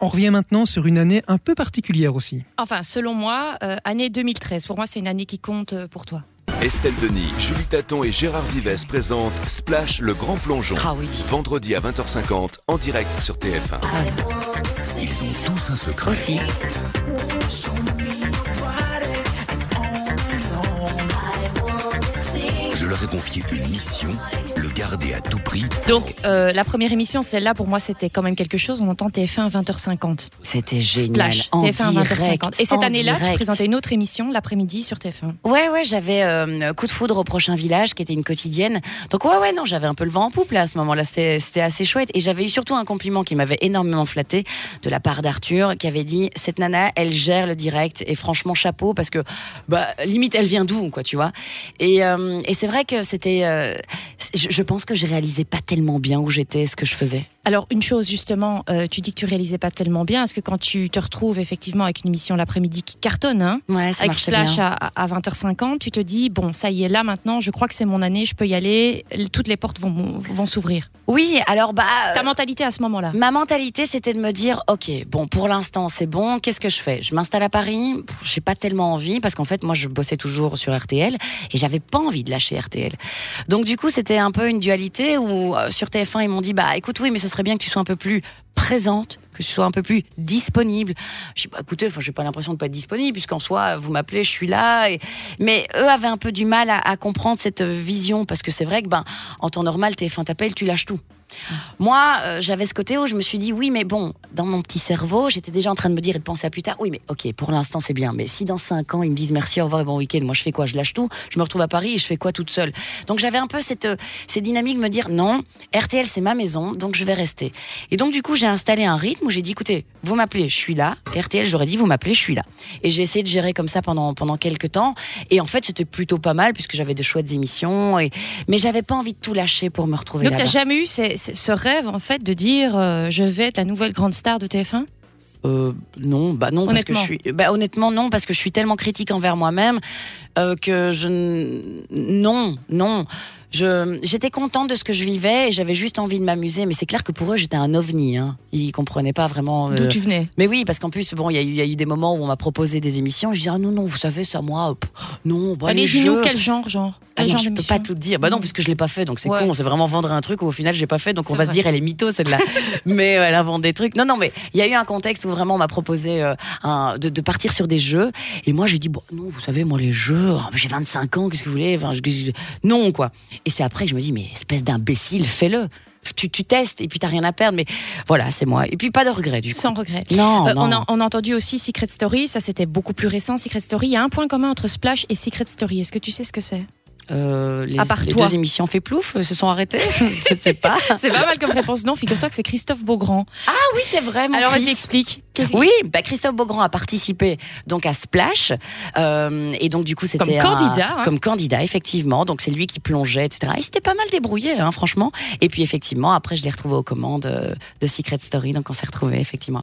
On revient maintenant sur une année un peu particulière aussi. Enfin, selon moi, euh, année 2013. Pour moi, c'est une année qui compte euh, pour toi. Estelle Denis, Julie Taton et Gérard Vives présentent Splash le grand plongeon. Ah oui. Vendredi à 20h50 en direct sur TF1. Ils ont tous un secret. Aussi. Je leur ai confié une mission, à tout prix. Donc, euh, la première émission, celle-là, pour moi, c'était quand même quelque chose. On entend TF1 à 20h50. C'était génial. Splash, En TF1 à 20h50. direct, Et cette année-là, tu présentais une autre émission l'après-midi sur TF1. Ouais, ouais, j'avais euh, Coup de foudre au prochain village, qui était une quotidienne. Donc, ouais, ouais, non, j'avais un peu le vent en poupe là à ce moment-là. C'était c'était assez chouette. Et j'avais eu surtout un compliment qui m'avait énormément flatté de la part d'Arthur, qui avait dit Cette nana, elle gère le direct. Et franchement, chapeau, parce que, bah, limite, elle vient d'où, quoi, tu vois? Et, euh, et c'est vrai que c'était. euh, je, pense que je réalisais pas tellement bien où j'étais, ce que je faisais. Alors, une chose, justement, euh, tu dis que tu réalisais pas tellement bien. Est-ce que quand tu te retrouves effectivement avec une émission l'après-midi qui cartonne, hein, Ouais, ça avec Splash bien. à, à 20h50, tu te dis, bon, ça y est, là maintenant, je crois que c'est mon année, je peux y aller, toutes les portes vont, vont s'ouvrir. Oui, alors, bah. Ta mentalité à ce moment-là Ma mentalité, c'était de me dire, ok, bon, pour l'instant, c'est bon. Qu'est-ce que je fais? Je m'installe à Paris? J'ai pas tellement envie parce qu'en fait, moi, je bossais toujours sur RTL et j'avais pas envie de lâcher RTL. Donc, du coup, c'était un peu une dualité où euh, sur TF1, ils m'ont dit, bah, écoute, oui, mais ce serait bien que tu sois un peu plus présente, que tu sois un peu plus disponible. Je dis, bah, écoutez, j'ai pas l'impression de pas être disponible puisqu'en soi, vous m'appelez, je suis là. Mais eux avaient un peu du mal à, à comprendre cette vision parce que c'est vrai que, ben, en temps normal, TF1 t'appelle, tu lâches tout. Moi, euh, j'avais ce côté où je me suis dit, oui, mais bon, dans mon petit cerveau, j'étais déjà en train de me dire et de penser à plus tard. Oui, mais ok, pour l'instant, c'est bien. Mais si dans cinq ans, ils me disent merci, au revoir et bon week-end, moi, je fais quoi? Je lâche tout. Je me retrouve à Paris et je fais quoi toute seule? Donc, j'avais un peu cette, euh, cette dynamique de me dire, non, RTL, c'est ma maison, donc je vais rester. Et donc, du coup, j'ai installé un rythme où j'ai dit, écoutez, vous m'appelez, je suis là. RTL, j'aurais dit, vous m'appelez, je suis là. Et j'ai essayé de gérer comme ça pendant, pendant quelques temps. Et en fait, c'était plutôt pas mal puisque j'avais de chouettes émissions. Et... Mais j'avais pas envie de tout lâcher pour me retrouver Donc, t'as jamais eu ces- ce rêve, en fait, de dire, euh, je vais être la nouvelle grande star de TF1 Euh, non, bah non, parce que je suis. Bah honnêtement, non, parce que je suis tellement critique envers moi-même euh, que je. Non, non. Je, j'étais contente de ce que je vivais et j'avais juste envie de m'amuser. Mais c'est clair que pour eux, j'étais un ovni. Hein. Ils comprenaient pas vraiment. euh, D'où tu venais Mais oui, parce qu'en plus, bon, il y, a eu- il y a eu des moments où on m'a proposé des émissions. Je dis ah non, non, vous savez ça, moi, pff, non. Bah, Allez, dis-nous quel genre, genre ah Quel non, genre je peux pas tout dire. Bah non, puisque je l'ai pas fait, donc c'est Ouais. con. C'est vraiment vendre un truc où au final j'ai pas fait, donc on va vrai. se dire elle est mytho celle-là. mais euh, elle invente des trucs. Non, non, mais il y a eu un contexte où vraiment on m'a proposé euh, un- de, de partir sur des jeux, et moi j'ai dit bon non, vous savez moi les jeux, ah, j'ai 25 ans, qu'est-ce que vous voulez? Enfin, je- je- non quoi. Et c'est après que je me dis mais espèce d'imbécile, fais-le. Tu, tu testes et puis t'as rien à perdre, mais voilà, c'est moi. Et puis pas de regret du coup. Sans regret. Non, Euh, non. on, a, on a entendu aussi Secret Story, ça c'était beaucoup plus récent, Secret Story. Il y a un point commun entre Splash et Secret Story. Est-ce que tu sais ce que c'est? Euh, les, À part les toi. deux émissions fait plouf euh, se sont arrêtées. je ne sais pas. C'est pas mal comme réponse. Non, figure-toi que c'est Christophe Beaugrand. Ah oui, c'est vrai. mon Alors Chris. vas-y, explique. Qu'est-ce- Oui, bah Christophe Beaugrand a participé donc à Splash euh, et donc du coup c'était Comme un- candidat, hein. comme candidat effectivement. Donc c'est lui qui plongeait, etc. Il s'était pas mal débrouillé, hein, franchement. Et puis effectivement après je l'ai retrouvé aux commandes euh, de Secret Story, donc on s'est retrouvés effectivement.